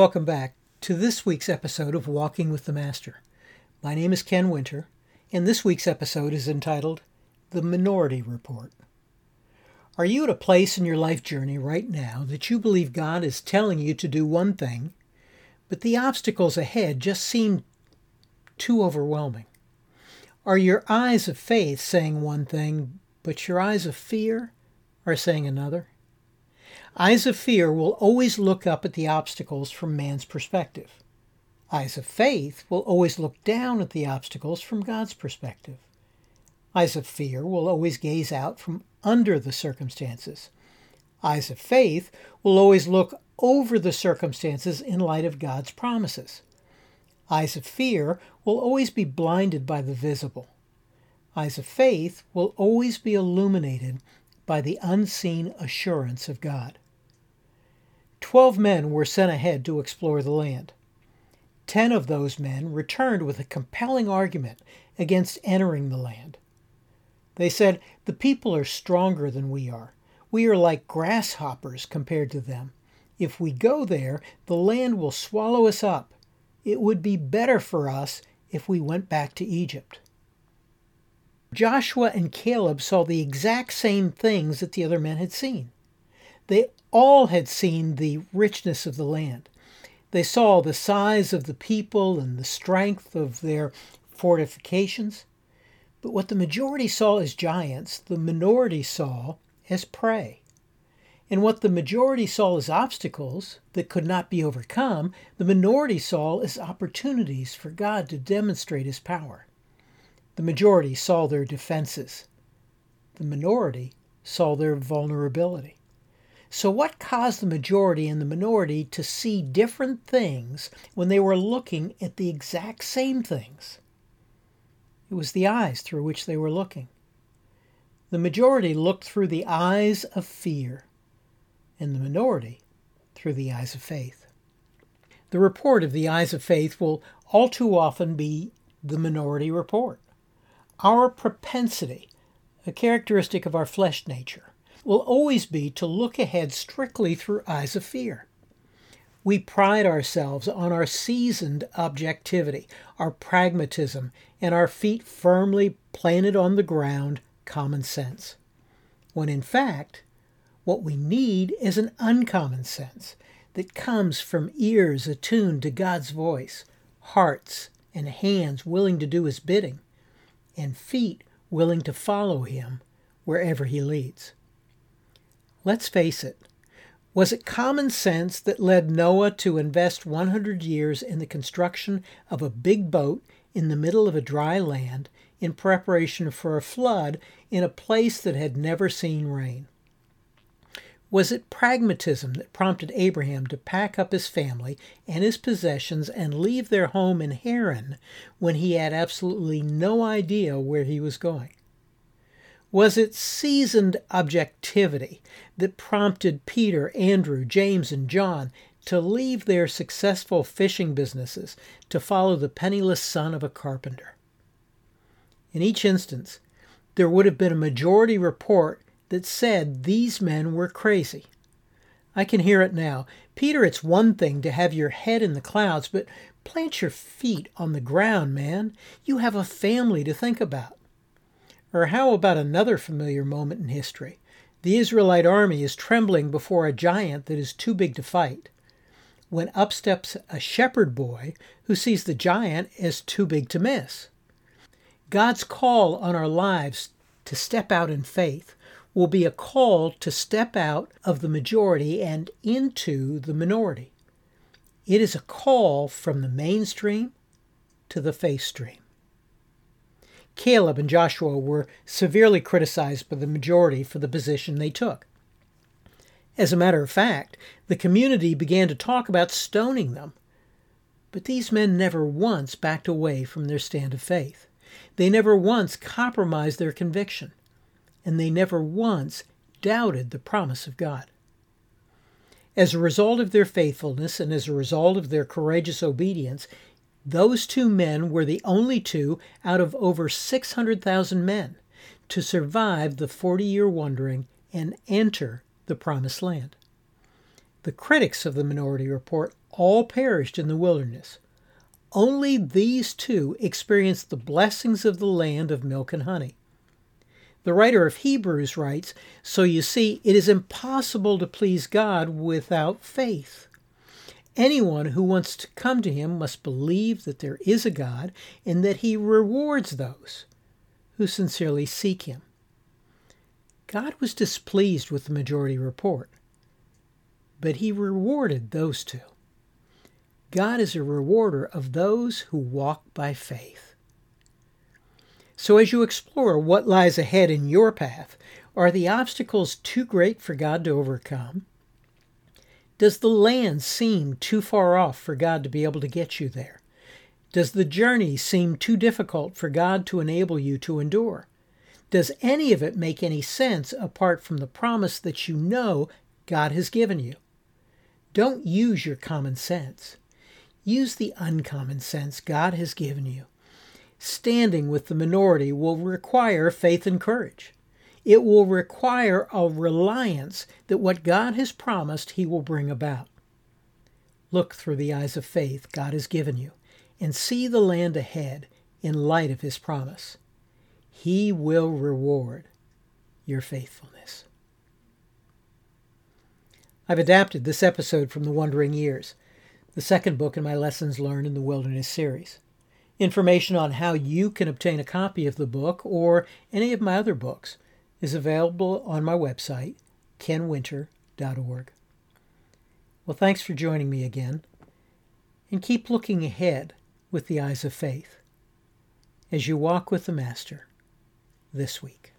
Welcome back to this week's episode of Walking with the Master. My name is Ken Winter, and this week's episode is entitled The Minority Report. Are you at a place in your life journey right now that you believe God is telling you to do one thing, but the obstacles ahead just seem too overwhelming? Are your eyes of faith saying one thing, but your eyes of fear are saying another? Eyes of fear will always look up at the obstacles from man's perspective. Eyes of faith will always look down at the obstacles from God's perspective. Eyes of fear will always gaze out from under the circumstances. Eyes of faith will always look over the circumstances in light of God's promises. Eyes of fear will always be blinded by the visible. Eyes of faith will always be illuminated by the unseen assurance of God. Twelve men were sent ahead to explore the land. Ten of those men returned with a compelling argument against entering the land. They said, The people are stronger than we are. We are like grasshoppers compared to them. If we go there, the land will swallow us up. It would be better for us if we went back to Egypt. Joshua and Caleb saw the exact same things that the other men had seen. They all had seen the richness of the land. They saw the size of the people and the strength of their fortifications. But what the majority saw as giants, the minority saw as prey. And what the majority saw as obstacles that could not be overcome, the minority saw as opportunities for God to demonstrate his power. The majority saw their defenses. The minority saw their vulnerability. So, what caused the majority and the minority to see different things when they were looking at the exact same things? It was the eyes through which they were looking. The majority looked through the eyes of fear, and the minority through the eyes of faith. The report of the eyes of faith will all too often be the minority report. Our propensity, a characteristic of our flesh nature, will always be to look ahead strictly through eyes of fear. We pride ourselves on our seasoned objectivity, our pragmatism, and our feet firmly planted on the ground common sense. When in fact, what we need is an uncommon sense that comes from ears attuned to God's voice, hearts and hands willing to do His bidding, and feet willing to follow Him wherever He leads. Let's face it. Was it common sense that led Noah to invest 100 years in the construction of a big boat in the middle of a dry land in preparation for a flood in a place that had never seen rain? Was it pragmatism that prompted Abraham to pack up his family and his possessions and leave their home in Haran when he had absolutely no idea where he was going? Was it seasoned objectivity that prompted Peter, Andrew, James, and John to leave their successful fishing businesses to follow the penniless son of a carpenter? In each instance, there would have been a majority report that said these men were crazy. I can hear it now. Peter, it's one thing to have your head in the clouds, but plant your feet on the ground, man. You have a family to think about. Or how about another familiar moment in history? The Israelite army is trembling before a giant that is too big to fight. When up steps a shepherd boy who sees the giant as too big to miss. God's call on our lives to step out in faith will be a call to step out of the majority and into the minority. It is a call from the mainstream to the faith stream. Caleb and Joshua were severely criticized by the majority for the position they took. As a matter of fact, the community began to talk about stoning them. But these men never once backed away from their stand of faith. They never once compromised their conviction. And they never once doubted the promise of God. As a result of their faithfulness and as a result of their courageous obedience, those two men were the only two out of over 600,000 men to survive the 40 year wandering and enter the Promised Land. The critics of the Minority Report all perished in the wilderness. Only these two experienced the blessings of the land of milk and honey. The writer of Hebrews writes So you see, it is impossible to please God without faith. Anyone who wants to come to him must believe that there is a God and that he rewards those who sincerely seek him. God was displeased with the majority report, but he rewarded those two. God is a rewarder of those who walk by faith. So, as you explore what lies ahead in your path, are the obstacles too great for God to overcome? Does the land seem too far off for God to be able to get you there? Does the journey seem too difficult for God to enable you to endure? Does any of it make any sense apart from the promise that you know God has given you? Don't use your common sense. Use the uncommon sense God has given you. Standing with the minority will require faith and courage. It will require a reliance that what God has promised, He will bring about. Look through the eyes of faith God has given you and see the land ahead in light of His promise. He will reward your faithfulness. I've adapted this episode from The Wandering Years the second book in my Lessons Learned in the Wilderness series. Information on how you can obtain a copy of the book or any of my other books is available on my website, kenwinter.org. Well, thanks for joining me again, and keep looking ahead with the eyes of faith as you walk with the Master this week.